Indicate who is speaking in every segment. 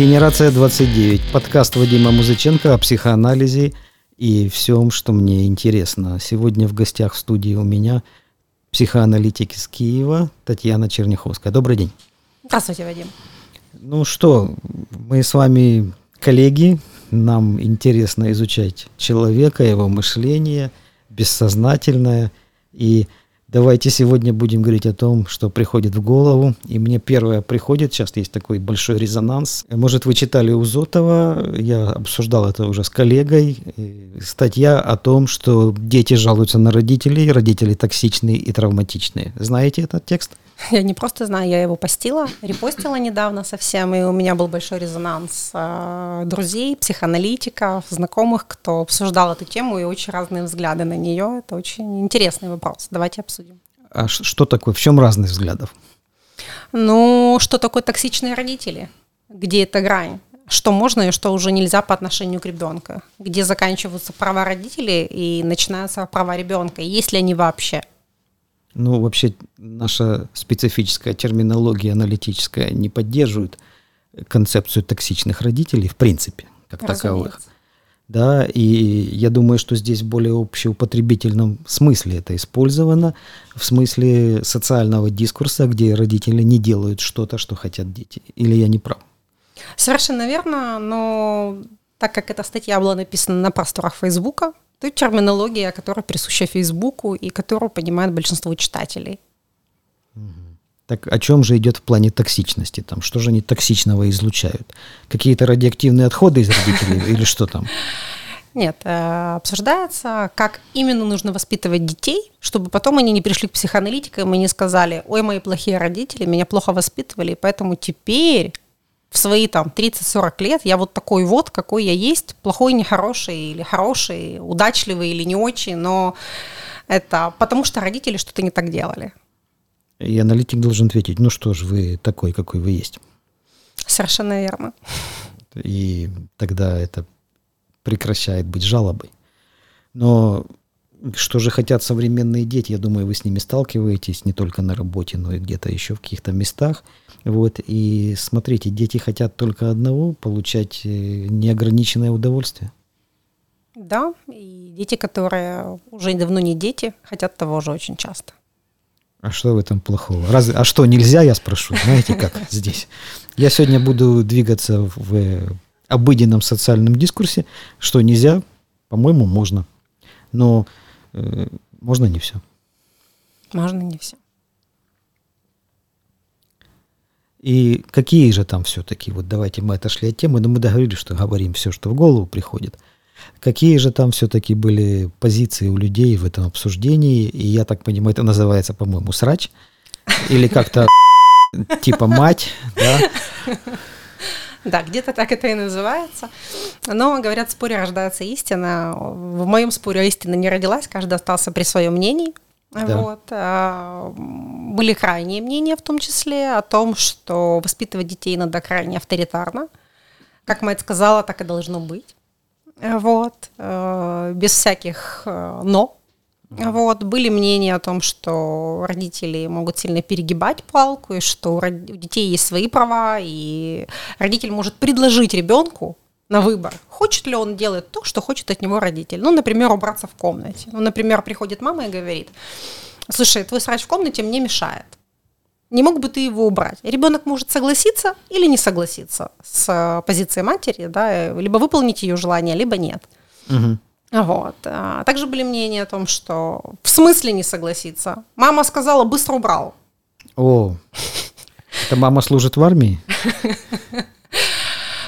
Speaker 1: Генерация 29. Подкаст Вадима Музыченко о психоанализе и всем, что мне интересно. Сегодня в гостях в студии у меня психоаналитик из Киева Татьяна Черняховская. Добрый день.
Speaker 2: Здравствуйте, Вадим.
Speaker 1: Ну что, мы с вами коллеги, нам интересно изучать человека, его мышление, бессознательное. И давайте сегодня будем говорить о том, что приходит в голову. И мне первое приходит, сейчас есть такой большой резонанс. Может, вы читали у Зотова, я обсуждал это уже с коллегой, статья о том, что дети жалуются на родителей, родители токсичные и травматичные. Знаете этот текст?
Speaker 2: Я не просто знаю, я его постила, репостила недавно совсем, и у меня был большой резонанс э, друзей, психоаналитиков, знакомых, кто обсуждал эту тему, и очень разные взгляды на нее. Это очень интересный вопрос. Давайте обсудим.
Speaker 1: А что такое? В чем разные взглядов?
Speaker 2: Ну, что такое токсичные родители? Где эта грань? Что можно и что уже нельзя по отношению к ребенку? Где заканчиваются права родителей и начинаются права ребенка? Есть ли они вообще?
Speaker 1: Ну, вообще, наша специфическая терминология аналитическая не поддерживает концепцию токсичных родителей, в принципе, как Разумеется. таковых. Да, и я думаю, что здесь в более общеупотребительном смысле это использовано, в смысле социального дискурса, где родители не делают что-то, что хотят дети. Или я не прав?
Speaker 2: Совершенно верно, но так как эта статья была написана на просторах Фейсбука, то терминология, которая присуща Фейсбуку и которую понимает большинство читателей.
Speaker 1: Так о чем же идет в плане токсичности? Там, что же они токсичного излучают? Какие-то радиоактивные отходы из родителей или что там?
Speaker 2: Нет, э, обсуждается, как именно нужно воспитывать детей, чтобы потом они не пришли к психоаналитикам и не сказали, ой, мои плохие родители, меня плохо воспитывали, поэтому теперь в свои там 30-40 лет я вот такой вот, какой я есть, плохой, нехороший, или хороший, удачливый или не очень, но это потому что родители что-то не так делали.
Speaker 1: И аналитик должен ответить, ну что ж, вы такой, какой вы есть.
Speaker 2: Совершенно верно.
Speaker 1: И тогда это прекращает быть жалобой. Но что же хотят современные дети? Я думаю, вы с ними сталкиваетесь не только на работе, но и где-то еще в каких-то местах. Вот. И смотрите, дети хотят только одного – получать э, неограниченное удовольствие.
Speaker 2: Да, и дети, которые уже давно не дети, хотят того же очень часто.
Speaker 1: А что в этом плохого? Разве, а что нельзя, я спрошу? Знаете, как здесь? Я сегодня буду двигаться в обыденном социальном дискурсе. Что нельзя, по-моему, можно. Но э, можно не все.
Speaker 2: Можно не все.
Speaker 1: И какие же там все-таки, вот давайте мы отошли от темы, но мы договорились, что говорим все, что в голову приходит. Какие же там все-таки были позиции у людей в этом обсуждении? И я так понимаю, это называется, по-моему, срач. Или как-то типа мать, да?
Speaker 2: Да, где-то так это и называется. Но, говорят, в споре рождается истина. В моем споре истина не родилась, каждый остался при своем мнении. Да. Вот. А, были крайние мнения в том числе о том, что воспитывать детей надо крайне авторитарно. Как мать сказала, так и должно быть. Вот. А, без всяких а, «но». Вот. Были мнения о том, что родители могут сильно перегибать палку, и что у детей есть свои права, и родитель может предложить ребенку на выбор, хочет ли он делать то, что хочет от него родитель. Ну, например, убраться в комнате. Ну, например, приходит мама и говорит, слушай, твой срач в комнате мне мешает. Не мог бы ты его убрать? Ребенок может согласиться или не согласиться с э, позицией матери, да, либо выполнить ее желание, либо нет. Угу. Вот. А также были мнения о том, что в смысле не согласиться. Мама сказала, быстро убрал.
Speaker 1: О, это мама служит в армии?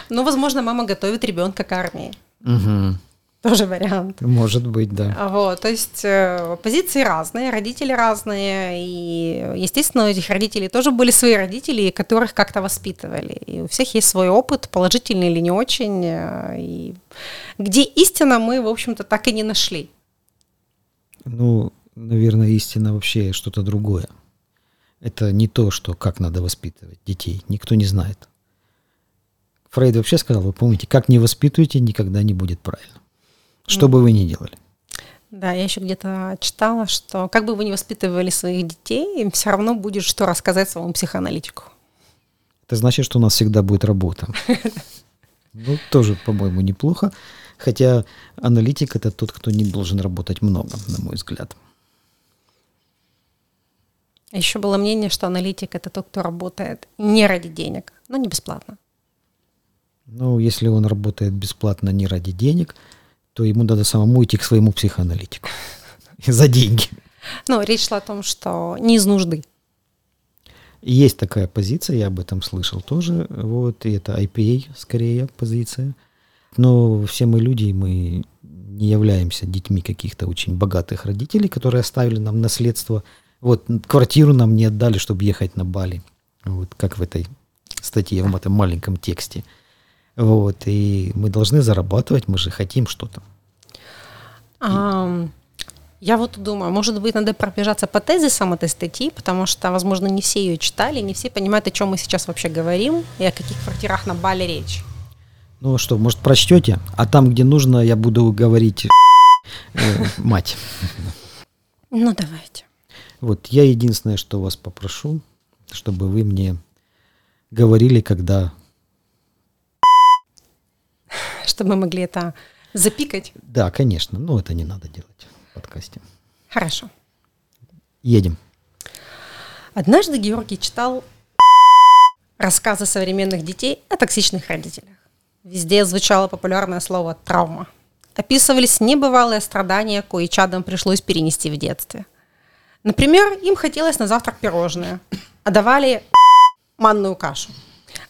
Speaker 2: Ну, возможно, мама готовит ребенка к армии. Угу. Тоже вариант.
Speaker 1: Может быть, да.
Speaker 2: Вот, то есть э, позиции разные, родители разные, и, естественно, у этих родителей тоже были свои родители, которых как-то воспитывали. И у всех есть свой опыт, положительный или не очень. Э, и где истина мы, в общем-то, так и не нашли.
Speaker 1: Ну, наверное, истина вообще что-то другое. Это не то, что как надо воспитывать детей. Никто не знает. Фрейд вообще сказал, вы помните, как не воспитываете, никогда не будет правильно. Что бы вы ни делали.
Speaker 2: Да, я еще где-то читала, что как бы вы ни воспитывали своих детей, им все равно будет что рассказать своему психоаналитику.
Speaker 1: Это значит, что у нас всегда будет работа. Ну, тоже, по-моему, неплохо. Хотя аналитик это тот, кто не должен работать много, на мой взгляд.
Speaker 2: Еще было мнение, что аналитик это тот, кто работает не ради денег, но не бесплатно.
Speaker 1: Ну, если он работает бесплатно не ради денег, то ему надо самому идти к своему психоаналитику за деньги.
Speaker 2: Ну, речь шла о том, что не из нужды.
Speaker 1: Есть такая позиция, я об этом слышал тоже. Вот, и это IPA скорее позиция. Но все мы люди, и мы не являемся детьми каких-то очень богатых родителей, которые оставили нам наследство. Вот квартиру нам не отдали, чтобы ехать на Бали. Вот как в этой статье, в этом маленьком тексте. Вот, и мы должны зарабатывать, мы же хотим что-то.
Speaker 2: Um, я вот думаю, может быть, надо пробежаться по тезисам этой статьи, потому что, возможно, не все ее читали, не все понимают, о чем мы сейчас вообще говорим и о каких квартирах на Бали речь.
Speaker 1: Ну что, может, прочтете? А там, где нужно, я буду говорить э, мать.
Speaker 2: Ну, давайте.
Speaker 1: Вот я единственное, что вас попрошу, чтобы вы мне говорили, когда
Speaker 2: чтобы мы могли это запикать?
Speaker 1: Да, конечно. Но это не надо делать в подкасте.
Speaker 2: Хорошо.
Speaker 1: Едем.
Speaker 2: Однажды Георгий читал рассказы современных детей о токсичных родителях. Везде звучало популярное слово «травма». Описывались небывалые страдания, кои чадам пришлось перенести в детстве. Например, им хотелось на завтрак пирожное, а давали манную кашу –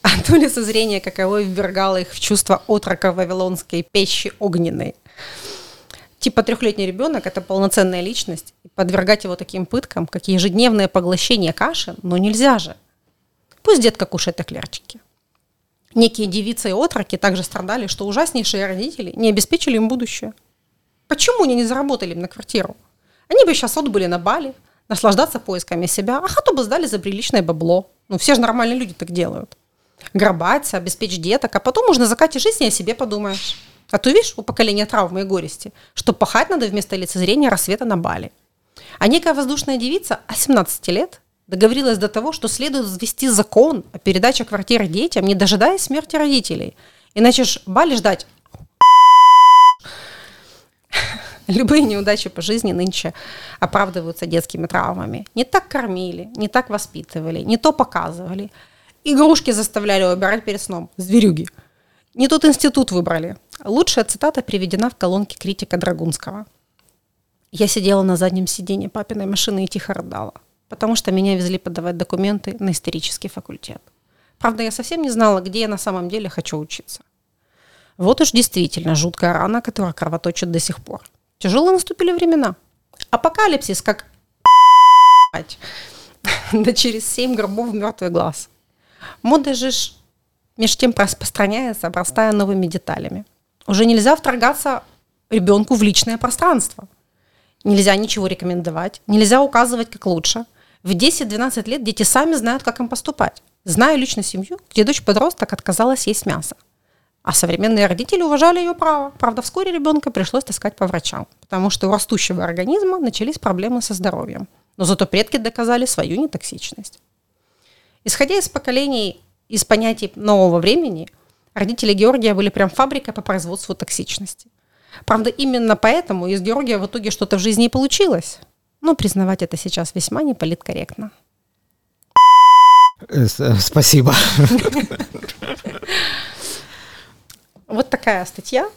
Speaker 2: а то ли созрение каковое ввергало их в чувство отрока вавилонской пещи огненной. Типа трехлетний ребенок – это полноценная личность, и подвергать его таким пыткам, как ежедневное поглощение каши, но нельзя же. Пусть детка кушает эклерчики. Некие девицы и отроки также страдали, что ужаснейшие родители не обеспечили им будущее. Почему они не заработали им на квартиру? Они бы сейчас отбыли на Бали, наслаждаться поисками себя, а хату бы сдали за приличное бабло. Ну, все же нормальные люди так делают гробаться, обеспечь деток, а потом уже на закате жизни о себе подумаешь. А то видишь, у поколения травмы и горести, что пахать надо вместо лицезрения рассвета на Бали. А некая воздушная девица о 17 лет договорилась до того, что следует ввести закон о передаче квартиры детям, не дожидаясь смерти родителей. Иначе ж Бали ждать Любые неудачи по жизни нынче оправдываются детскими травмами. Не так кормили, не так воспитывали, не то показывали. Игрушки заставляли убирать перед сном. Зверюги. Не тот институт выбрали. Лучшая цитата приведена в колонке критика Драгунского. Я сидела на заднем сиденье папиной машины и тихо рыдала, потому что меня везли подавать документы на исторический факультет. Правда, я совсем не знала, где я на самом деле хочу учиться. Вот уж действительно жуткая рана, которая кровоточит до сих пор. Тяжело наступили времена. Апокалипсис, как да через семь гробов мертвый глаз. Мода же между тем распространяется, обрастая новыми деталями. Уже нельзя вторгаться ребенку в личное пространство. Нельзя ничего рекомендовать, нельзя указывать, как лучше. В 10-12 лет дети сами знают, как им поступать. Знаю лично семью, где дочь-подросток отказалась есть мясо. А современные родители уважали ее право. Правда, вскоре ребенка пришлось таскать по врачам, потому что у растущего организма начались проблемы со здоровьем. Но зато предки доказали свою нетоксичность. Исходя из поколений, из понятий нового времени, родители Георгия были прям фабрика по производству токсичности. Правда, именно поэтому из Георгия в итоге что-то в жизни и получилось. Но признавать это сейчас весьма неполиткорректно.
Speaker 1: Э, э, спасибо.
Speaker 2: Вот такая статья.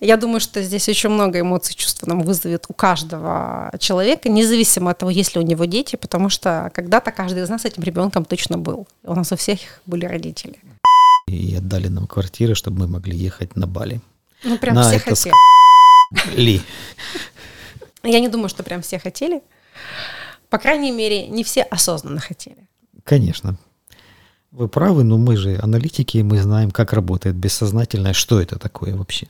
Speaker 2: Я думаю, что здесь очень много эмоций, чувств нам вызовет у каждого человека, независимо от того, есть ли у него дети, потому что когда-то каждый из нас этим ребенком точно был. У нас у всех были родители.
Speaker 1: И отдали нам квартиры, чтобы мы могли ехать на Бали.
Speaker 2: Ну, прям на все хотели.
Speaker 1: Ли.
Speaker 2: Я не думаю, что прям все хотели. По крайней мере, не все осознанно хотели.
Speaker 1: Конечно. Вы правы, но мы же аналитики, мы знаем, как работает бессознательное, что это такое вообще.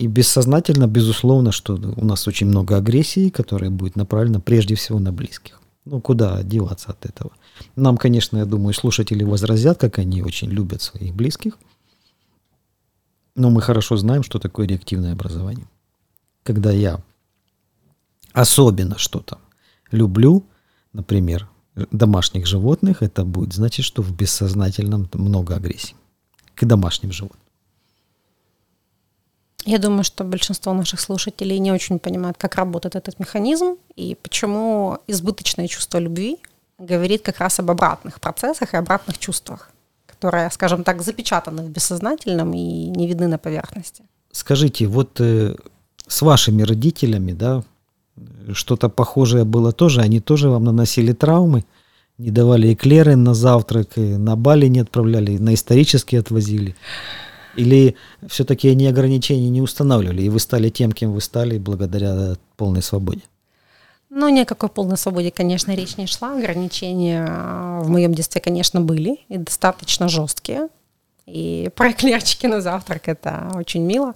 Speaker 1: И бессознательно, безусловно, что у нас очень много агрессии, которая будет направлена прежде всего на близких. Ну, куда деваться от этого? Нам, конечно, я думаю, слушатели возразят, как они очень любят своих близких. Но мы хорошо знаем, что такое реактивное образование. Когда я особенно что-то люблю, например, домашних животных, это будет значит, что в бессознательном много агрессии к домашним животным.
Speaker 2: Я думаю, что большинство наших слушателей не очень понимают, как работает этот механизм и почему избыточное чувство любви говорит как раз об обратных процессах и обратных чувствах, которые, скажем так, запечатаны в бессознательном и не видны на поверхности.
Speaker 1: Скажите, вот э, с вашими родителями, да, что-то похожее было тоже, они тоже вам наносили травмы, не давали эклеры на завтрак, на Бали не отправляли, на исторические отвозили. Или все-таки они ограничения не устанавливали, и вы стали тем, кем вы стали, благодаря полной свободе?
Speaker 2: Ну, ни о какой полной свободе, конечно, речь не шла. Ограничения в моем детстве, конечно, были, и достаточно жесткие. И про эклерчики на завтрак это очень мило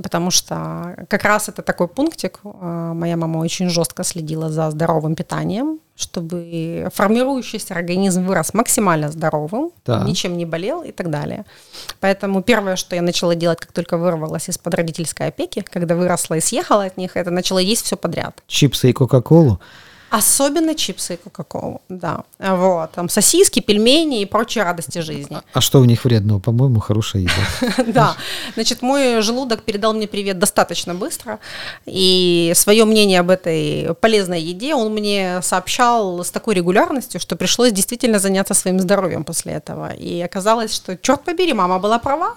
Speaker 2: потому что как раз это такой пунктик. Э, моя мама очень жестко следила за здоровым питанием, чтобы формирующийся организм вырос максимально здоровым, да. ничем не болел и так далее. Поэтому первое, что я начала делать, как только вырвалась из-под родительской опеки, когда выросла и съехала от них, это начала есть все подряд.
Speaker 1: Чипсы и Кока-Колу?
Speaker 2: Особенно чипсы и Кока-Колу, да. Вот, там сосиски, пельмени и прочие радости жизни.
Speaker 1: А что в них вредного? По-моему, хорошая еда.
Speaker 2: Да, значит, мой желудок передал мне привет достаточно быстро, и свое мнение об этой полезной еде он мне сообщал с такой регулярностью, что пришлось действительно заняться своим здоровьем после этого. И оказалось, что, черт побери, мама была права,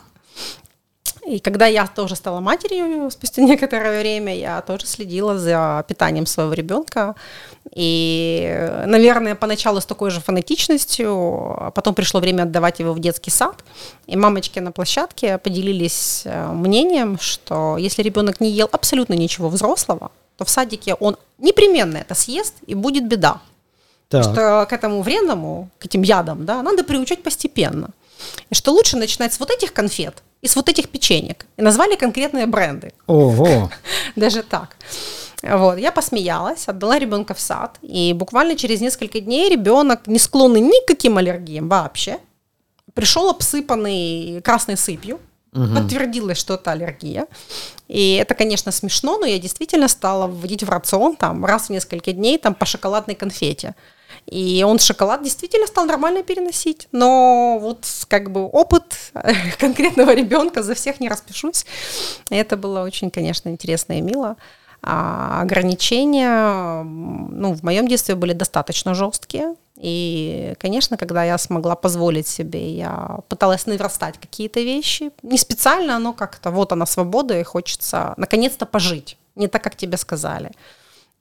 Speaker 2: и когда я тоже стала матерью спустя некоторое время, я тоже следила за питанием своего ребенка. И, наверное, поначалу с такой же фанатичностью, а потом пришло время отдавать его в детский сад. И мамочки на площадке поделились э, мнением, что если ребенок не ел абсолютно ничего взрослого, то в садике он непременно это съест и будет беда. Так. Что к этому вредному, к этим ядам, да, надо приучать постепенно. И что лучше начинать с вот этих конфет, из вот этих печенек. И назвали конкретные бренды.
Speaker 1: Ого!
Speaker 2: Даже так. Вот, я посмеялась, отдала ребенка в сад, и буквально через несколько дней ребенок, не склонный ни к каким аллергиям вообще, пришел обсыпанный красной сыпью, угу. подтвердилось, что это аллергия. И это, конечно, смешно, но я действительно стала вводить в рацион там раз в несколько дней там по шоколадной конфете. И он шоколад действительно стал нормально переносить. Но вот как бы опыт конкретного ребенка за всех не распишусь. Это было очень, конечно, интересно и мило. А ограничения, ну, в моем детстве были достаточно жесткие. И, конечно, когда я смогла позволить себе, я пыталась наверстать какие-то вещи. Не специально, но как-то вот она свобода, и хочется наконец-то пожить. Не так, как тебе сказали.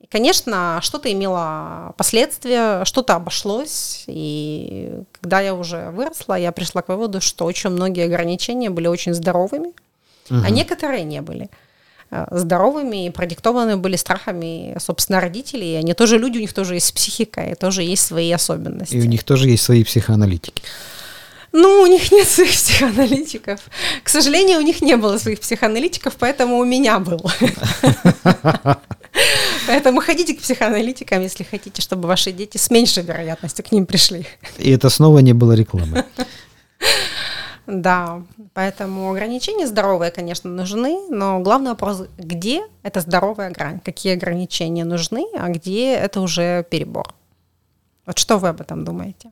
Speaker 2: И, конечно, что-то имело последствия, что-то обошлось. И когда я уже выросла, я пришла к выводу, что очень многие ограничения были очень здоровыми, угу. а некоторые не были э, здоровыми и продиктованы были страхами, собственно, родителей. И они тоже люди, у них тоже есть психика, и тоже есть свои особенности.
Speaker 1: И у них тоже есть свои психоаналитики.
Speaker 2: Ну, у них нет своих психоаналитиков. К сожалению, у них не было своих психоаналитиков, поэтому у меня был. Поэтому ходите к психоаналитикам, если хотите, чтобы ваши дети с меньшей вероятностью к ним пришли.
Speaker 1: И это снова не было рекламы.
Speaker 2: Да, поэтому ограничения здоровые, конечно, нужны, но главный вопрос, где эта здоровая грань, какие ограничения нужны, а где это уже перебор. Вот что вы об этом думаете?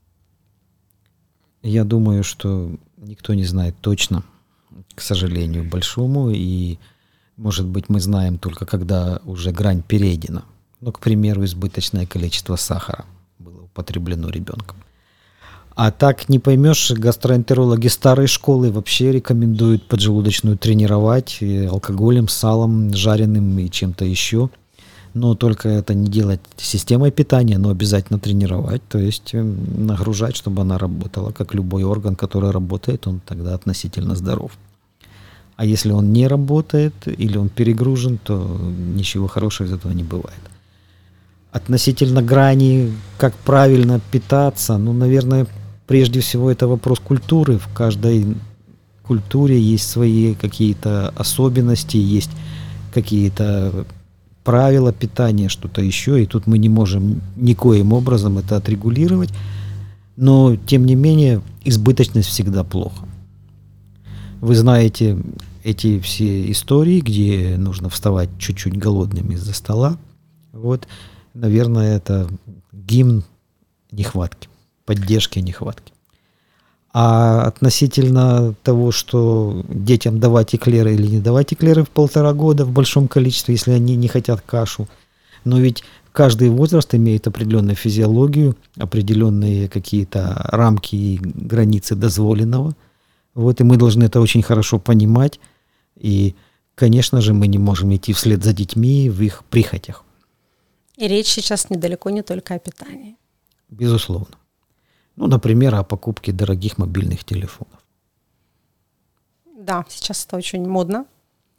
Speaker 1: Я думаю, что никто не знает точно, к сожалению, большому, и может быть, мы знаем только, когда уже грань перейдена. Ну, к примеру, избыточное количество сахара было употреблено ребенком. А так не поймешь, гастроэнтерологи старой школы вообще рекомендуют поджелудочную тренировать алкоголем, салом, жареным и чем-то еще. Но только это не делать системой питания, но обязательно тренировать, то есть эм, нагружать, чтобы она работала, как любой орган, который работает, он тогда относительно здоров. А если он не работает или он перегружен, то ничего хорошего из этого не бывает. Относительно грани, как правильно питаться, ну, наверное, прежде всего это вопрос культуры. В каждой культуре есть свои какие-то особенности, есть какие-то правила питания, что-то еще, и тут мы не можем никоим образом это отрегулировать. Но, тем не менее, избыточность всегда плохо. Вы знаете эти все истории, где нужно вставать чуть-чуть голодным из-за стола. Вот, наверное, это гимн нехватки, поддержки нехватки. А относительно того, что детям давать эклеры или не давать эклеры в полтора года в большом количестве, если они не хотят кашу, но ведь каждый возраст имеет определенную физиологию, определенные какие-то рамки и границы дозволенного. Вот, и мы должны это очень хорошо понимать. И, конечно же, мы не можем идти вслед за детьми в их прихотях.
Speaker 2: И речь сейчас недалеко не только о питании.
Speaker 1: Безусловно. Ну, например, о покупке дорогих мобильных телефонов.
Speaker 2: Да, сейчас это очень модно.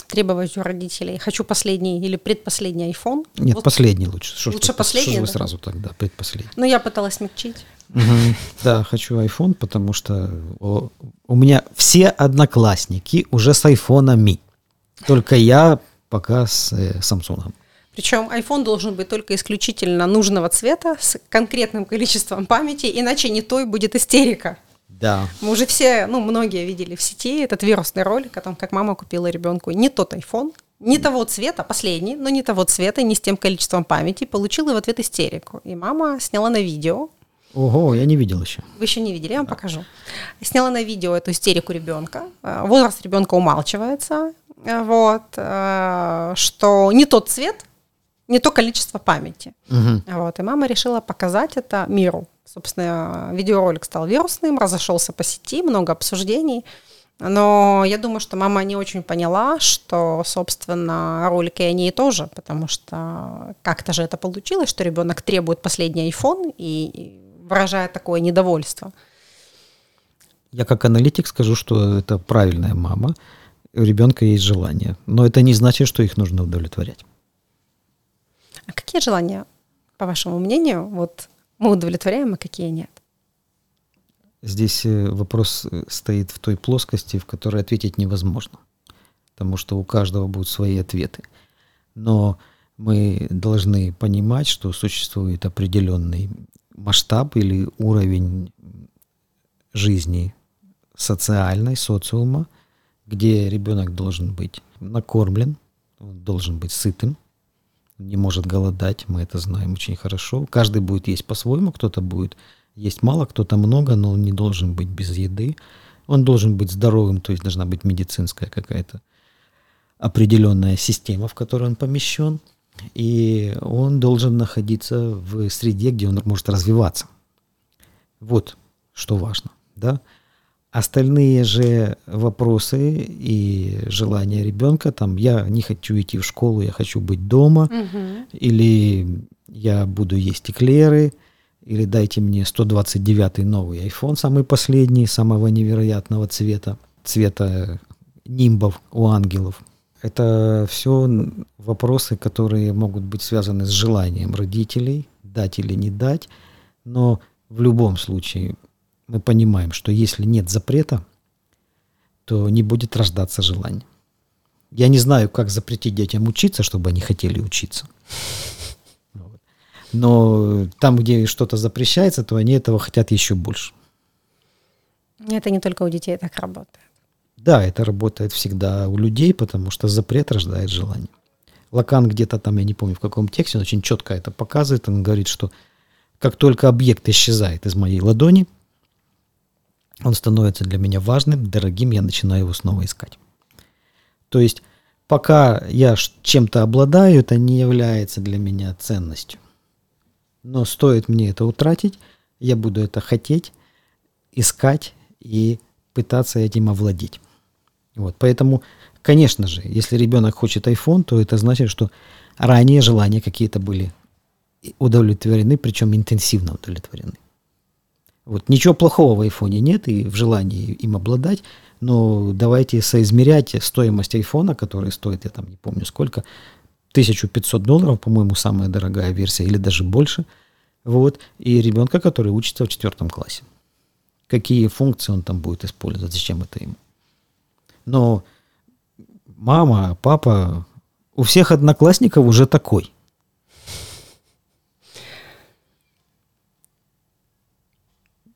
Speaker 2: Требовать у родителей. Хочу последний или предпоследний iPhone.
Speaker 1: Нет, вот. последний лучше.
Speaker 2: Что лучше последний?
Speaker 1: Что вы сразу тогда, предпоследний?
Speaker 2: Ну, я пыталась смягчить.
Speaker 1: Угу. Да, хочу iPhone, потому что у меня все одноклассники уже с айфонами. Только я пока с э, Samsung.
Speaker 2: Причем iPhone должен быть только исключительно нужного цвета с конкретным количеством памяти, иначе не той будет истерика.
Speaker 1: Да.
Speaker 2: Мы уже все, ну, многие видели в сети этот вирусный ролик о том, как мама купила ребенку не тот iPhone, не того цвета, последний, но не того цвета, не с тем количеством памяти, получила в ответ истерику. И мама сняла на видео.
Speaker 1: Ого, я не видел еще.
Speaker 2: Вы еще не видели, я вам покажу. Сняла на видео эту истерику ребенка. Э, возраст ребенка умалчивается. Э, вот, э, что не тот цвет, не то количество памяти. Угу. Вот, и мама решила показать это миру. Собственно, видеоролик стал вирусным, разошелся по сети, много обсуждений. Но я думаю, что мама не очень поняла, что, собственно, ролики они тоже, потому что как-то же это получилось, что ребенок требует последний iPhone и выражает такое недовольство.
Speaker 1: Я как аналитик скажу, что это правильная мама, у ребенка есть желание, но это не значит, что их нужно удовлетворять.
Speaker 2: А какие желания, по вашему мнению, вот мы удовлетворяем, а какие нет?
Speaker 1: Здесь э, вопрос э, стоит в той плоскости, в которой ответить невозможно, потому что у каждого будут свои ответы. Но мы должны понимать, что существует определенный масштаб или уровень жизни социальной, социума, где ребенок должен быть накормлен, должен быть сытым, не может голодать, мы это знаем очень хорошо. Каждый будет есть по-своему, кто-то будет есть мало, кто-то много, но он не должен быть без еды. Он должен быть здоровым, то есть должна быть медицинская какая-то определенная система, в которой он помещен. И он должен находиться в среде, где он может развиваться. Вот что важно. Да? Остальные же вопросы и желания ребенка, там, я не хочу идти в школу, я хочу быть дома, угу. или я буду есть эклеры, или дайте мне 129 новый iPhone, самый последний, самого невероятного цвета, цвета нимбов у ангелов. Это все вопросы, которые могут быть связаны с желанием родителей, дать или не дать, но в любом случае мы понимаем, что если нет запрета, то не будет рождаться желание. Я не знаю, как запретить детям учиться, чтобы они хотели учиться. Но там, где что-то запрещается, то они этого хотят еще больше.
Speaker 2: Это не только у детей так работает.
Speaker 1: Да, это работает всегда у людей, потому что запрет рождает желание. Лакан где-то там, я не помню в каком тексте, он очень четко это показывает. Он говорит, что как только объект исчезает из моей ладони, он становится для меня важным, дорогим, я начинаю его снова искать. То есть, пока я чем-то обладаю, это не является для меня ценностью. Но стоит мне это утратить, я буду это хотеть, искать и пытаться этим овладеть. Вот, поэтому, конечно же, если ребенок хочет iPhone, то это значит, что ранее желания какие-то были удовлетворены, причем интенсивно удовлетворены. Вот ничего плохого в айфоне нет и в желании им обладать, но давайте соизмерять стоимость айфона, который стоит, я там не помню сколько, 1500 долларов, по-моему, самая дорогая версия, или даже больше, вот, и ребенка, который учится в четвертом классе. Какие функции он там будет использовать, зачем это ему. Но мама, папа, у всех одноклассников уже такой.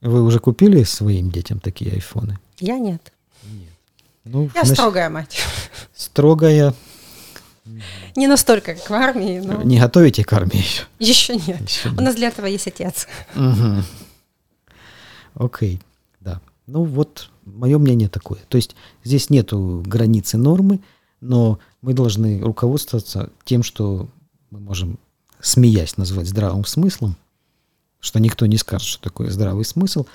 Speaker 1: Вы уже купили своим детям такие айфоны?
Speaker 2: Я нет.
Speaker 1: Нет.
Speaker 2: Ну, Я значит, строгая мать.
Speaker 1: Строгая.
Speaker 2: Не настолько, как в армии.
Speaker 1: Но... Не готовите к армии еще?
Speaker 2: Еще нет. Еще нет. У нас для этого есть отец.
Speaker 1: Угу. Окей, да. Ну вот, мое мнение такое. То есть здесь нету границы нормы, но мы должны руководствоваться тем, что мы можем, смеясь, назвать здравым смыслом, что никто не скажет, что такое здравый смысл,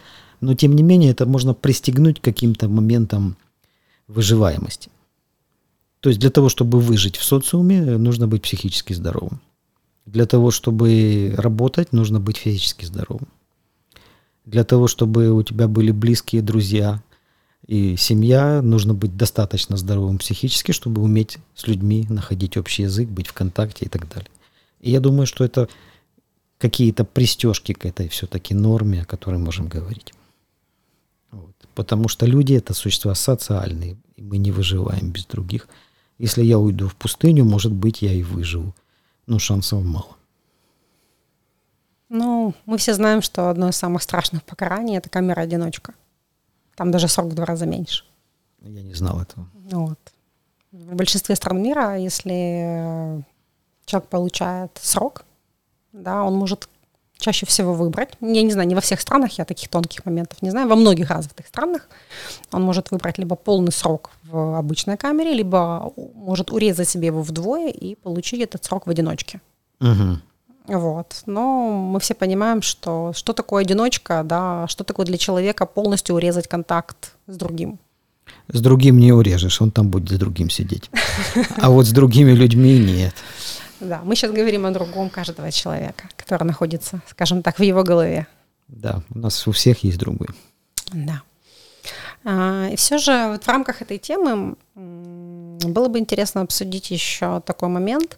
Speaker 1: но тем не менее это можно пристегнуть каким-то моментом выживаемости. То есть для того, чтобы выжить в социуме, нужно быть психически здоровым. Для того, чтобы работать, нужно быть физически здоровым. Для того, чтобы у тебя были близкие друзья и семья, нужно быть достаточно здоровым психически, чтобы уметь с людьми находить общий язык, быть в контакте и так далее. И я думаю, что это какие-то пристежки к этой все-таки норме, о которой можем говорить. Вот. Потому что люди — это существа социальные, и мы не выживаем без других – если я уйду в пустыню, может быть, я и выживу. Но шансов мало.
Speaker 2: Ну, мы все знаем, что одно из самых страшных покараний – это камера-одиночка. Там даже срок в два раза меньше.
Speaker 1: Я не знал этого.
Speaker 2: Вот. В большинстве стран мира, если человек получает срок, да, он может чаще всего выбрать. Я не знаю, не во всех странах, я таких тонких моментов не знаю. Во многих развитых странах он может выбрать либо полный срок в обычной камере, либо может урезать себе его вдвое и получить этот срок в одиночке.
Speaker 1: Угу.
Speaker 2: Вот. Но мы все понимаем, что что такое одиночка, да, что такое для человека полностью урезать контакт с другим.
Speaker 1: С другим не урежешь, он там будет с другим сидеть. А вот с другими людьми нет.
Speaker 2: Да, мы сейчас говорим о другом каждого человека, который находится, скажем так, в его голове.
Speaker 1: Да, у нас у всех есть другой.
Speaker 2: Да. А, и все же вот в рамках этой темы было бы интересно обсудить еще такой момент.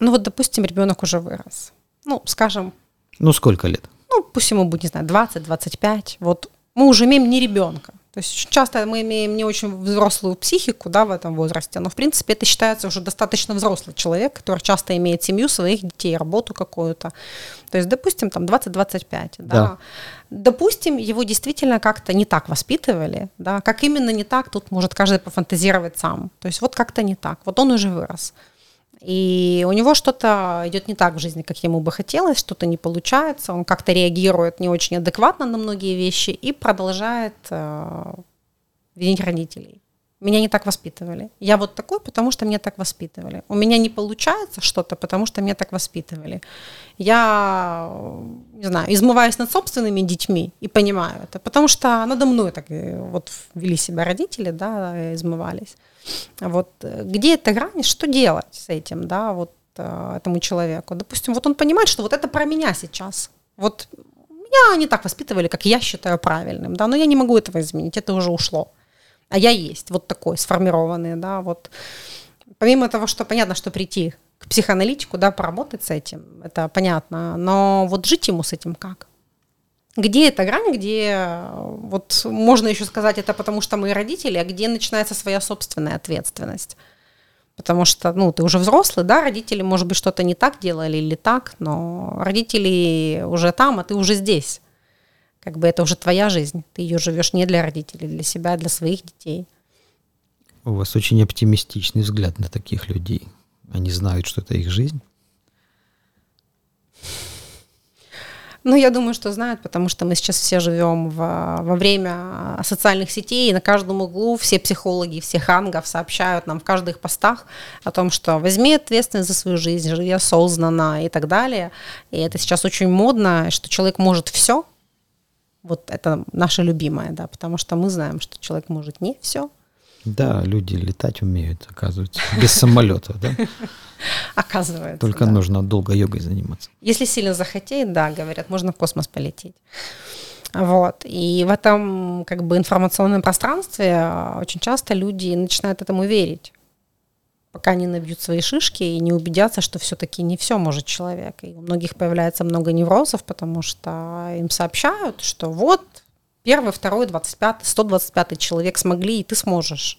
Speaker 2: Ну вот, допустим, ребенок уже вырос. Ну, скажем...
Speaker 1: Ну, сколько лет?
Speaker 2: Ну, пусть ему будет, не знаю, 20-25. Вот мы уже имеем не ребенка. То есть часто мы имеем не очень взрослую психику да, в этом возрасте, но в принципе это считается уже достаточно взрослый человек, который часто имеет семью, своих детей, работу какую-то. То есть, допустим, там 20-25. Да. Да. Допустим, его действительно как-то не так воспитывали. Да. Как именно не так, тут может каждый пофантазировать сам. То есть вот как-то не так. Вот он уже вырос и у него что-то идет не так в жизни, как ему бы хотелось, что-то не получается, он как-то реагирует не очень адекватно на многие вещи и продолжает э, винить родителей. Меня не так воспитывали. Я вот такой, потому что меня так воспитывали. У меня не получается что-то, потому что меня так воспитывали. Я, не знаю, измываюсь над собственными детьми и понимаю это, потому что надо мной так э, вот вели себя родители, да, измывались. Вот э, где эта грань, что делать с этим, да, вот э, этому человеку? Допустим, вот он понимает, что вот это про меня сейчас. Вот меня не так воспитывали, как я считаю правильным, да, но я не могу этого изменить, это уже ушло. А я есть вот такой, сформированный, да, вот. Помимо того, что понятно, что прийти к психоаналитику, да, поработать с этим, это понятно, но вот жить ему с этим как? Где эта грань, где вот можно еще сказать это потому что мы родители, а где начинается своя собственная ответственность? Потому что, ну, ты уже взрослый, да, родители, может быть, что-то не так делали или так, но родители уже там, а ты уже здесь. Как бы это уже твоя жизнь. Ты ее живешь не для родителей, для себя, для своих детей.
Speaker 1: У вас очень оптимистичный взгляд на таких людей. Они знают, что это их жизнь.
Speaker 2: Ну, я думаю, что знают, потому что мы сейчас все живем в, во время социальных сетей, и на каждом углу все психологи всех рангов сообщают нам в каждых постах о том, что возьми ответственность за свою жизнь, живи осознанно и так далее. И это сейчас очень модно, что человек может все. Вот это наше любимое, да, потому что мы знаем, что человек может не все.
Speaker 1: Да, люди летать умеют, оказывается, без самолета, да?
Speaker 2: Оказывается.
Speaker 1: Только да. нужно долго йогой заниматься.
Speaker 2: Если сильно захотеть, да, говорят, можно в космос полететь. Вот. И в этом как бы информационном пространстве а, очень часто люди начинают этому верить, пока не набьют свои шишки и не убедятся, что все-таки не все может человек. И у многих появляется много неврозов, потому что им сообщают, что вот первый, второй, 25, 125 человек смогли, и ты сможешь.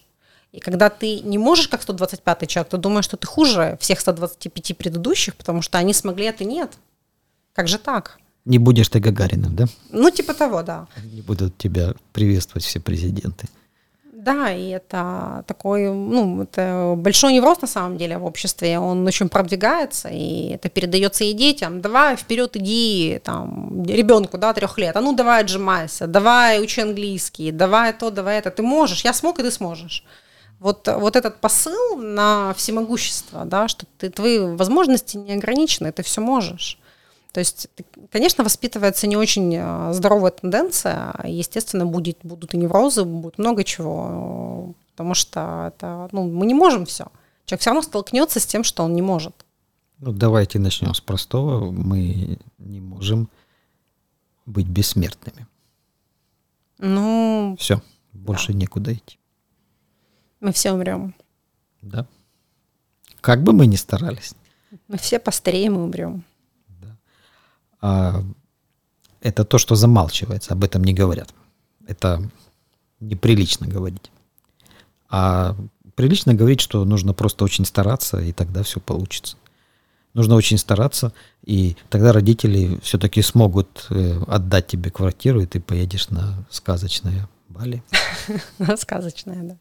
Speaker 2: И когда ты не можешь как 125 человек, то думаешь, что ты хуже всех 125 предыдущих, потому что они смогли, а ты нет. Как же так?
Speaker 1: Не будешь ты Гагариным, да?
Speaker 2: Ну, типа того, да.
Speaker 1: Не будут тебя приветствовать все президенты.
Speaker 2: Да, и это такой, ну, это большой невроз на самом деле в обществе, он очень продвигается, и это передается и детям. Давай вперед иди, там, ребенку, да, трех лет, а ну давай отжимайся, давай учи английский, давай то, давай это, ты можешь, я смог, и ты сможешь. Вот, вот этот посыл на всемогущество, да, что ты, твои возможности не ограничены, ты все можешь. То есть, конечно, воспитывается не очень э, здоровая тенденция, естественно, будет, будут и неврозы, будет много чего, потому что это, ну, мы не можем все. Человек все равно столкнется с тем, что он не может.
Speaker 1: Ну, давайте начнем с простого. Мы не можем быть бессмертными.
Speaker 2: Ну...
Speaker 1: Все, больше да. некуда идти.
Speaker 2: Мы все умрем.
Speaker 1: Да. Как бы мы ни старались.
Speaker 2: Мы все постареем и умрем
Speaker 1: это то, что замалчивается, об этом не говорят. Это неприлично говорить. А прилично говорить, что нужно просто очень стараться, и тогда все получится. Нужно очень стараться, и тогда родители все-таки смогут э, отдать тебе квартиру, и ты поедешь на сказочное Бали.
Speaker 2: На сказочное, да.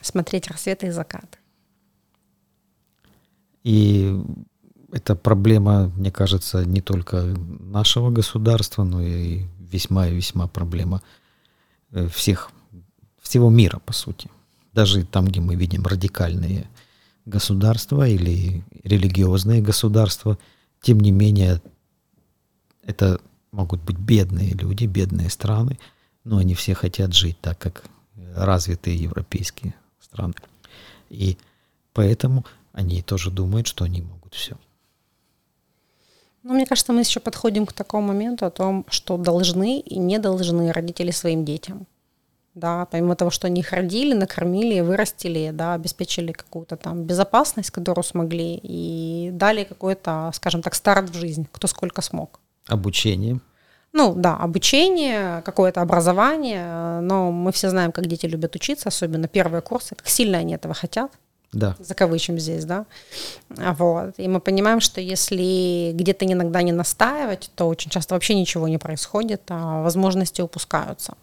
Speaker 2: Смотреть рассветы и закаты.
Speaker 1: И это проблема, мне кажется, не только нашего государства, но и весьма и весьма проблема э, всех, всего мира, по сути. Даже там, где мы видим радикальные государства или религиозные государства, тем не менее, это могут быть бедные люди, бедные страны, но они все хотят жить так, как развитые европейские страны. И поэтому они тоже думают, что они могут все.
Speaker 2: Ну, мне кажется, мы еще подходим к такому моменту о том, что должны и не должны родители своим детям. Да, помимо того, что они их родили, накормили, вырастили, да, обеспечили какую-то там безопасность, которую смогли, и дали какой-то, скажем так, старт в жизнь, кто сколько смог.
Speaker 1: Обучение.
Speaker 2: Ну да, обучение, какое-то образование, но мы все знаем, как дети любят учиться, особенно первые курсы, как сильно они этого хотят
Speaker 1: да.
Speaker 2: закавычим здесь, да, вот, и мы понимаем, что если где-то иногда не настаивать, то очень часто вообще ничего не происходит, а возможности упускаются.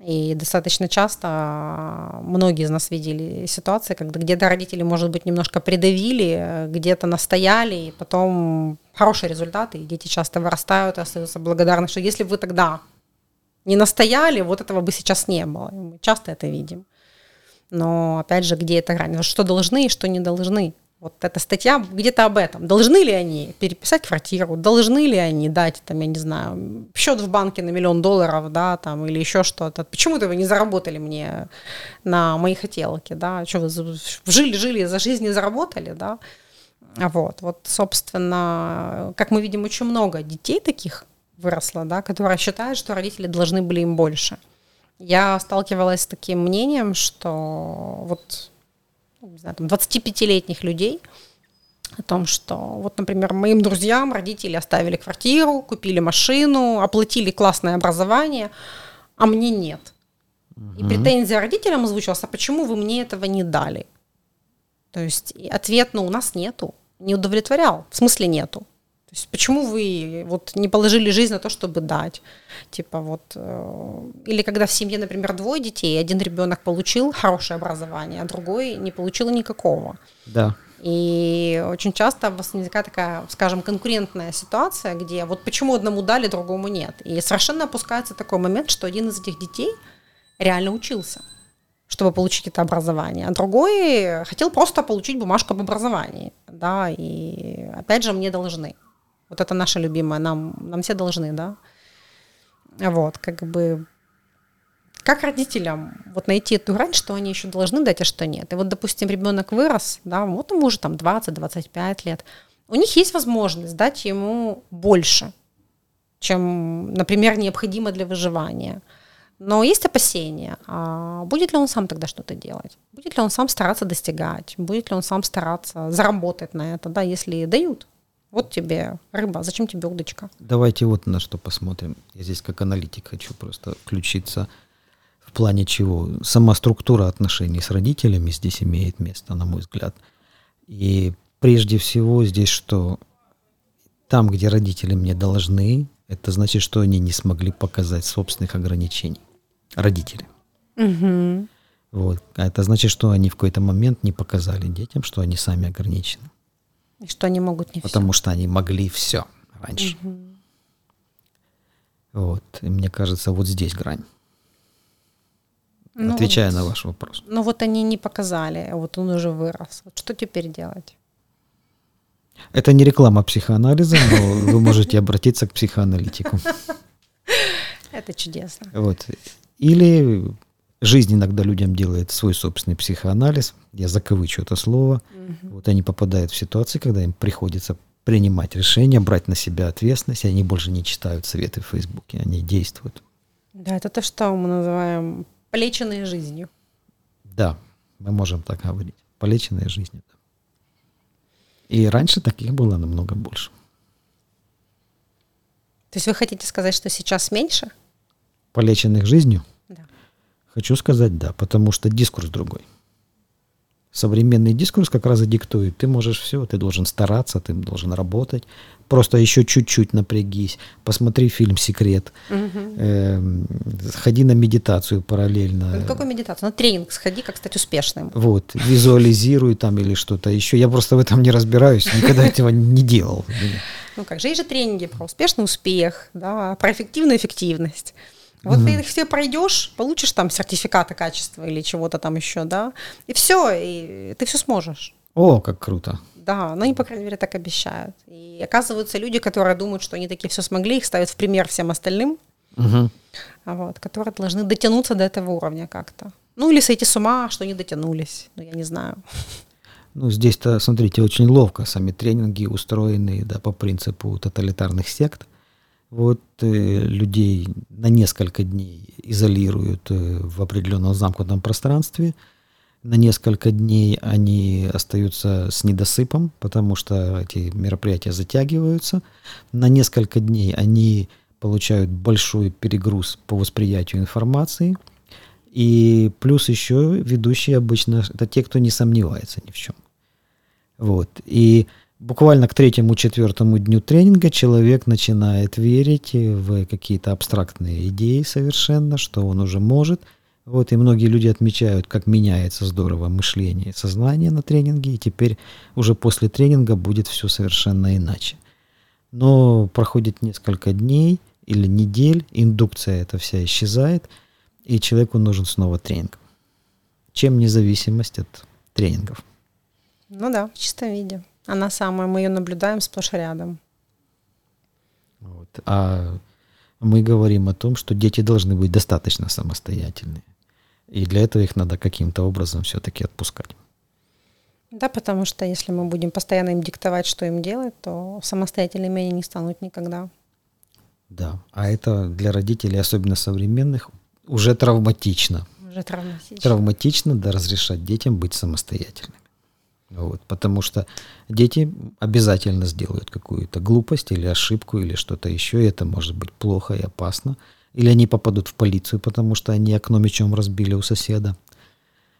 Speaker 2: И достаточно часто многие из нас видели ситуации, когда где-то родители, может быть, немножко придавили, где-то настояли, и потом хорошие результаты, и дети часто вырастают и остаются благодарны, что если вы тогда не настояли, вот этого бы сейчас не было. И мы часто это видим. Но, опять же, где эта грань? Что должны и что не должны? Вот эта статья где-то об этом. Должны ли они переписать квартиру? Должны ли они дать, там, я не знаю, счет в банке на миллион долларов, да, там, или еще что-то? Почему-то вы не заработали мне на мои хотелки, да? Что вы жили-жили, за жизнь не заработали, да? Вот, вот, собственно, как мы видим, очень много детей таких выросло, да, которые считают, что родители должны были им больше – я сталкивалась с таким мнением, что вот ну, не знаю, 25-летних людей о том, что вот, например, моим друзьям родители оставили квартиру, купили машину, оплатили классное образование, а мне нет. Угу. И претензия родителям озвучилась, а почему вы мне этого не дали? То есть ответ, ну, у нас нету, не удовлетворял, в смысле нету. То есть почему вы вот не положили жизнь на то, чтобы дать? Типа вот, э, или когда в семье, например, двое детей, один ребенок получил хорошее образование, а другой не получил никакого.
Speaker 1: Да.
Speaker 2: И очень часто возникает такая, скажем, конкурентная ситуация, где вот почему одному дали, другому нет. И совершенно опускается такой момент, что один из этих детей реально учился чтобы получить это образование, а другой хотел просто получить бумажку об образовании, да, и опять же мне должны. Вот это наша любимая, нам, нам все должны, да. Вот, как бы как родителям вот найти эту грань, что они еще должны дать, а что нет. И вот, допустим, ребенок вырос, да, вот ему уже там 20-25 лет, у них есть возможность дать ему больше, чем, например, необходимо для выживания. Но есть опасения, а будет ли он сам тогда что-то делать? Будет ли он сам стараться достигать? Будет ли он сам стараться заработать на это, да, если дают? Вот тебе рыба, зачем тебе удочка?
Speaker 1: Давайте вот на что посмотрим. Я здесь как аналитик хочу просто включиться. В плане чего? Сама структура отношений с родителями здесь имеет место, на мой взгляд. И прежде всего здесь что? Там, где родители мне должны, это значит, что они не смогли показать собственных ограничений. Родители.
Speaker 2: Угу.
Speaker 1: Вот. А это значит, что они в какой-то момент не показали детям, что они сами ограничены.
Speaker 2: И что они могут не
Speaker 1: Потому
Speaker 2: все.
Speaker 1: что они могли все раньше.
Speaker 2: Угу.
Speaker 1: Вот. И мне кажется, вот здесь грань.
Speaker 2: Ну,
Speaker 1: Отвечая
Speaker 2: вот,
Speaker 1: на ваш вопрос.
Speaker 2: Ну вот они не показали, вот он уже вырос. Вот что теперь делать?
Speaker 1: Это не реклама психоанализа, но вы можете обратиться к психоаналитику.
Speaker 2: Это чудесно.
Speaker 1: Вот. Или жизнь иногда людям делает свой собственный психоанализ. Я закавычу это слово.
Speaker 2: Мгм.
Speaker 1: Вот они попадают в ситуации, когда им приходится принимать решения, брать на себя ответственность, и они больше не читают советы в Фейсбуке, они действуют.
Speaker 2: Да, это то, что мы называем полеченной жизнью.
Speaker 1: Да, мы можем так говорить. Полеченная жизнь. да. И раньше таких было намного больше.
Speaker 2: То есть вы хотите сказать, что сейчас меньше?
Speaker 1: Полеченных жизнью? Хочу сказать да, потому что дискурс другой. Современный дискурс как раз и диктует. Ты можешь все, ты должен стараться, ты должен работать. Просто еще чуть-чуть напрягись. Посмотри фильм «Секрет».
Speaker 2: Мгм.
Speaker 1: Эм, Сходи на медитацию параллельно.
Speaker 2: На какую медитацию? На тренинг сходи, как стать успешным.
Speaker 1: Вот, визуализируй там или что-то еще. Я просто в этом не разбираюсь, никогда этого не делал.
Speaker 2: Ну как же, есть же тренинги про успешный успех, да, про эффективную эффективность. Вот ты их все пройдешь, получишь там сертификаты качества или чего-то там еще, да, и все, и ты все сможешь.
Speaker 1: О, как круто.
Speaker 2: Да, но они, по крайней мере, так обещают. И оказываются люди, которые думают, что они такие все смогли, их ставят в пример всем остальным, а вот, которые должны дотянуться до этого уровня как-то. Ну, или сойти с ума, что не дотянулись. Ну, я не знаю.
Speaker 1: Ну, здесь-то, смотрите, очень ловко сами тренинги устроены да, по принципу тоталитарных сект. Вот э, людей на несколько дней изолируют э, в определенном замкнутом пространстве. На несколько дней они остаются с недосыпом, потому что эти мероприятия затягиваются. На несколько дней они получают большой перегруз по восприятию информации. И плюс еще ведущие обычно это те, кто не сомневается ни в чем. Вот. И буквально к третьему, четвертому дню тренинга человек начинает верить в какие-то абстрактные идеи совершенно, что он уже может. Вот, и многие люди отмечают, как меняется здорово мышление и сознание на тренинге, и теперь уже после тренинга будет все совершенно иначе. Но проходит несколько дней или недель, индукция эта вся исчезает, и человеку нужен снова тренинг. Чем независимость от тренингов?
Speaker 2: Ну да, в чистом виде. Она самая, мы ее наблюдаем сплошь рядом.
Speaker 1: Вот. А мы говорим о том, что дети должны быть достаточно самостоятельны. И для этого их надо каким-то образом все-таки отпускать.
Speaker 2: Да, потому что если мы будем постоянно им диктовать, что им делать, то самостоятельными они не станут никогда.
Speaker 1: Да. А это для родителей, особенно современных, уже травматично.
Speaker 2: Уже травматично.
Speaker 1: Травматично да, разрешать детям быть самостоятельными. Вот, потому что дети обязательно сделают какую-то глупость или ошибку или что-то еще, и это может быть плохо и опасно. Или они попадут в полицию, потому что они окно мечом разбили у соседа.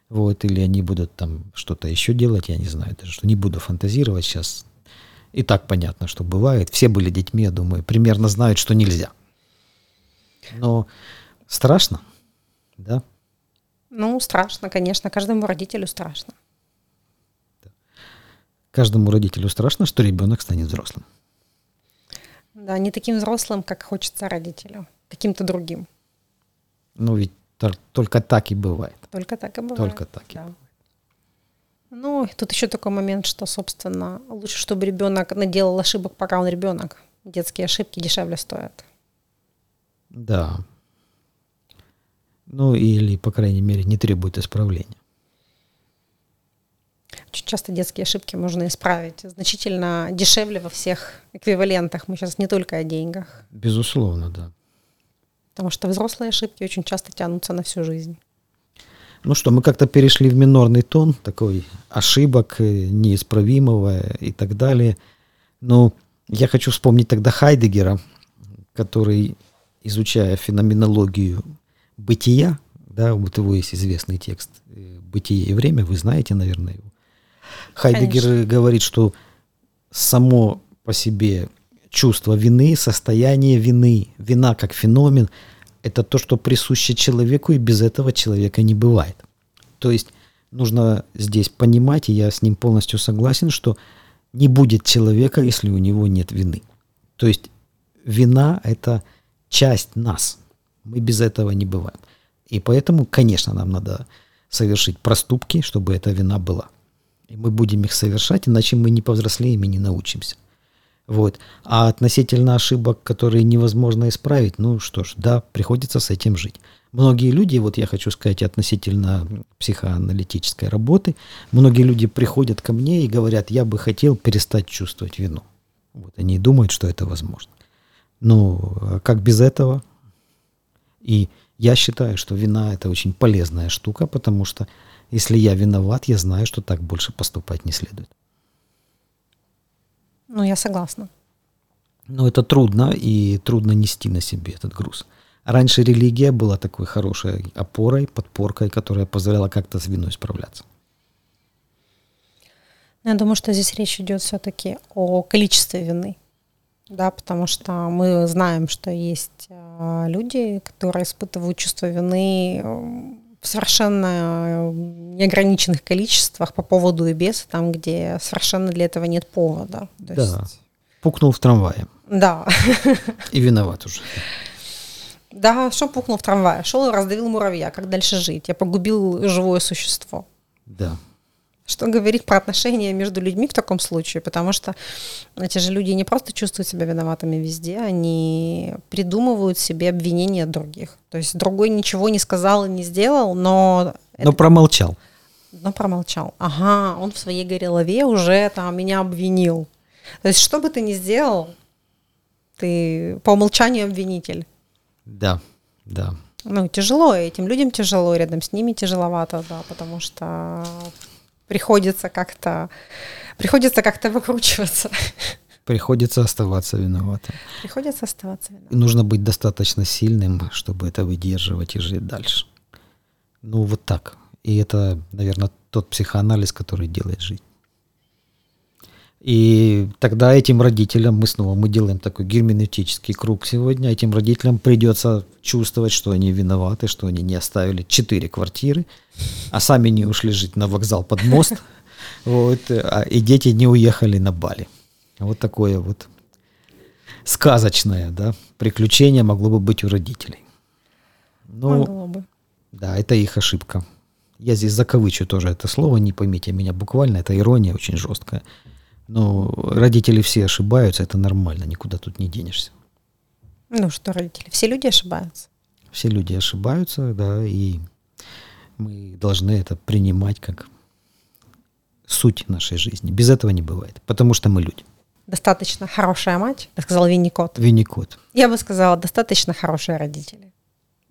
Speaker 1: Вот, или они будут там что-то еще делать, я не знаю даже, что не буду фантазировать сейчас. И так понятно, что бывает. Все были детьми, я думаю, примерно знают, что нельзя. Но страшно, да?
Speaker 2: Ну, страшно, конечно, каждому родителю страшно.
Speaker 1: Каждому родителю страшно, что ребенок станет взрослым.
Speaker 2: Да, не таким взрослым, как хочется родителю, каким-то другим.
Speaker 1: Ну ведь тол- только так и бывает.
Speaker 2: Только так и бывает.
Speaker 1: Только так и
Speaker 2: да. Ну, и тут еще такой момент, что, собственно, лучше, чтобы ребенок наделал ошибок, пока он ребенок. Детские ошибки дешевле стоят.
Speaker 1: Да. Ну или, по крайней мере, не требует исправления.
Speaker 2: Очень часто детские ошибки можно исправить значительно дешевле во всех эквивалентах. Мы сейчас не только о деньгах.
Speaker 1: Безусловно, да.
Speaker 2: Потому что взрослые ошибки очень часто тянутся на всю жизнь.
Speaker 1: Ну что, мы как-то перешли в минорный тон, такой ошибок, э, неисправимого и так далее. Но я хочу вспомнить тогда Хайдегера, который, изучая феноменологию бытия, да, вот его есть известный текст «Бытие и время», вы знаете, наверное, его. Хайдегер
Speaker 2: Конечно.
Speaker 1: говорит, что само по себе чувство вины, состояние вины, вина как феномен, Это то, что присуще человеку, и без этого человека не бывает. То есть нужно здесь понимать, и я с ним полностью согласен, что не будет человека, если у него нет вины. То есть вина – это часть нас. Мы без этого не бываем. И поэтому, конечно, нам надо совершить проступки, чтобы эта вина была. И мы будем их совершать, иначе мы не повзрослеем и не научимся. Вот. А относительно ошибок, которые невозможно исправить, ну что ж, да, приходится с этим жить. Многие люди, вот я хочу сказать относительно психоаналитической работы, многие люди приходят ко мне и говорят, я бы хотел перестать чувствовать вину. Вот они думают, что это возможно. Ну, а как без этого? И я считаю, что вина это очень полезная штука, потому что если я виноват, я знаю, что так больше поступать не следует.
Speaker 2: Ну, я согласна.
Speaker 1: Но это трудно, и трудно нести на себе этот груз. Раньше религия была такой хорошей опорой, подпоркой, которая позволяла как-то с виной справляться.
Speaker 2: Я думаю, что здесь речь идет все-таки о количестве вины. Да, потому что мы знаем, что есть а, люди, которые испытывают чувство вины в совершенно неограниченных количествах по поводу и без, там, где совершенно для этого нет повода.
Speaker 1: То да, есть... пукнул в трамвае.
Speaker 2: Да.
Speaker 1: И виноват уже.
Speaker 2: Да, что пукнул в трамвае? Шел и раздавил муравья. Как дальше жить? Я погубил живое существо.
Speaker 1: Да.
Speaker 2: Что говорить про отношения между людьми в таком случае? Потому что эти же люди не просто чувствуют себя виноватыми везде, они придумывают себе обвинения других. То есть другой ничего не сказал и не сделал, но...
Speaker 1: Но это... промолчал.
Speaker 2: Но промолчал. Ага, он в своей голове уже там меня обвинил. То есть что бы ты ни сделал, ты по умолчанию обвинитель.
Speaker 1: Да, да.
Speaker 2: Ну, тяжело, этим людям тяжело, рядом с ними тяжеловато, да, потому что приходится как-то приходится как-то выкручиваться.
Speaker 1: Приходится оставаться виноватым.
Speaker 2: Приходится оставаться виноватым.
Speaker 1: Нужно быть достаточно сильным, чтобы это выдерживать и жить дальше. Ну, вот так. И это, наверное, тот психоанализ, который делает жизнь. И тогда этим родителям, мы снова мы делаем такой герменевтический круг сегодня, этим родителям придется чувствовать, что они виноваты, что они не оставили четыре квартиры, а сами не ушли жить на вокзал под мост, вот, а, и дети не уехали на Бали. Вот такое вот сказочное да, приключение могло бы быть у родителей.
Speaker 2: Но, могло бы.
Speaker 1: Да, это их ошибка. Я здесь закавычу тоже это слово, не поймите меня буквально, это ирония очень жесткая. Но родители все ошибаются, это нормально, никуда тут не денешься.
Speaker 2: Ну что, родители, все люди ошибаются.
Speaker 1: Все люди ошибаются, да, и мы должны это принимать как суть нашей жизни. Без этого не бывает, потому что мы люди.
Speaker 2: Достаточно хорошая мать, сказал Винникот.
Speaker 1: Винникот.
Speaker 2: Я бы сказала, достаточно хорошие родители.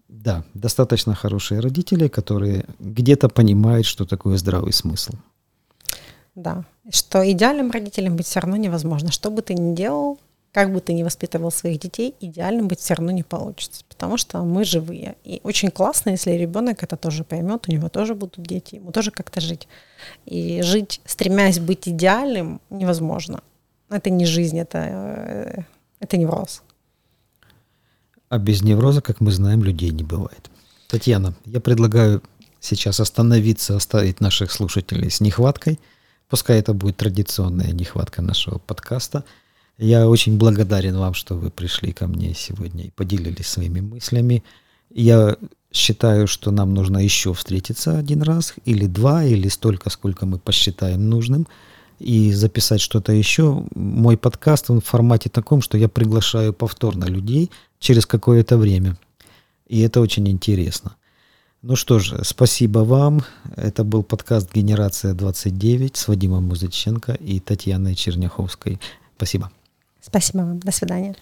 Speaker 1: Да, достаточно хорошие родители, которые где-то понимают, что такое здравый смысл.
Speaker 2: Да, что идеальным родителем быть все равно невозможно. Что бы ты ни делал, как бы ты ни воспитывал своих детей, идеальным быть все равно не получится, потому что мы живые. И очень классно, если ребенок это тоже поймет, у него тоже будут дети, ему тоже как-то жить. И жить, стремясь быть идеальным, невозможно. Это не жизнь, это, э, это невроз.
Speaker 1: А без невроза, как мы знаем, людей не бывает. Татьяна, я предлагаю сейчас остановиться, оставить наших слушателей с нехваткой – Пускай это будет традиционная нехватка нашего подкаста. Я очень благодарен вам, что вы пришли ко мне сегодня и поделились своими мыслями. Я считаю, что нам нужно еще встретиться один раз, или два, или столько, сколько мы посчитаем нужным, и записать что-то еще. Мой подкаст он в формате таком, что я приглашаю повторно людей через какое-то время. И это очень интересно. Ну что ж, спасибо вам. Это был подкаст «Генерация 29» с Вадимом Музыченко и Татьяной Черняховской. Спасибо.
Speaker 2: Спасибо вам. До свидания.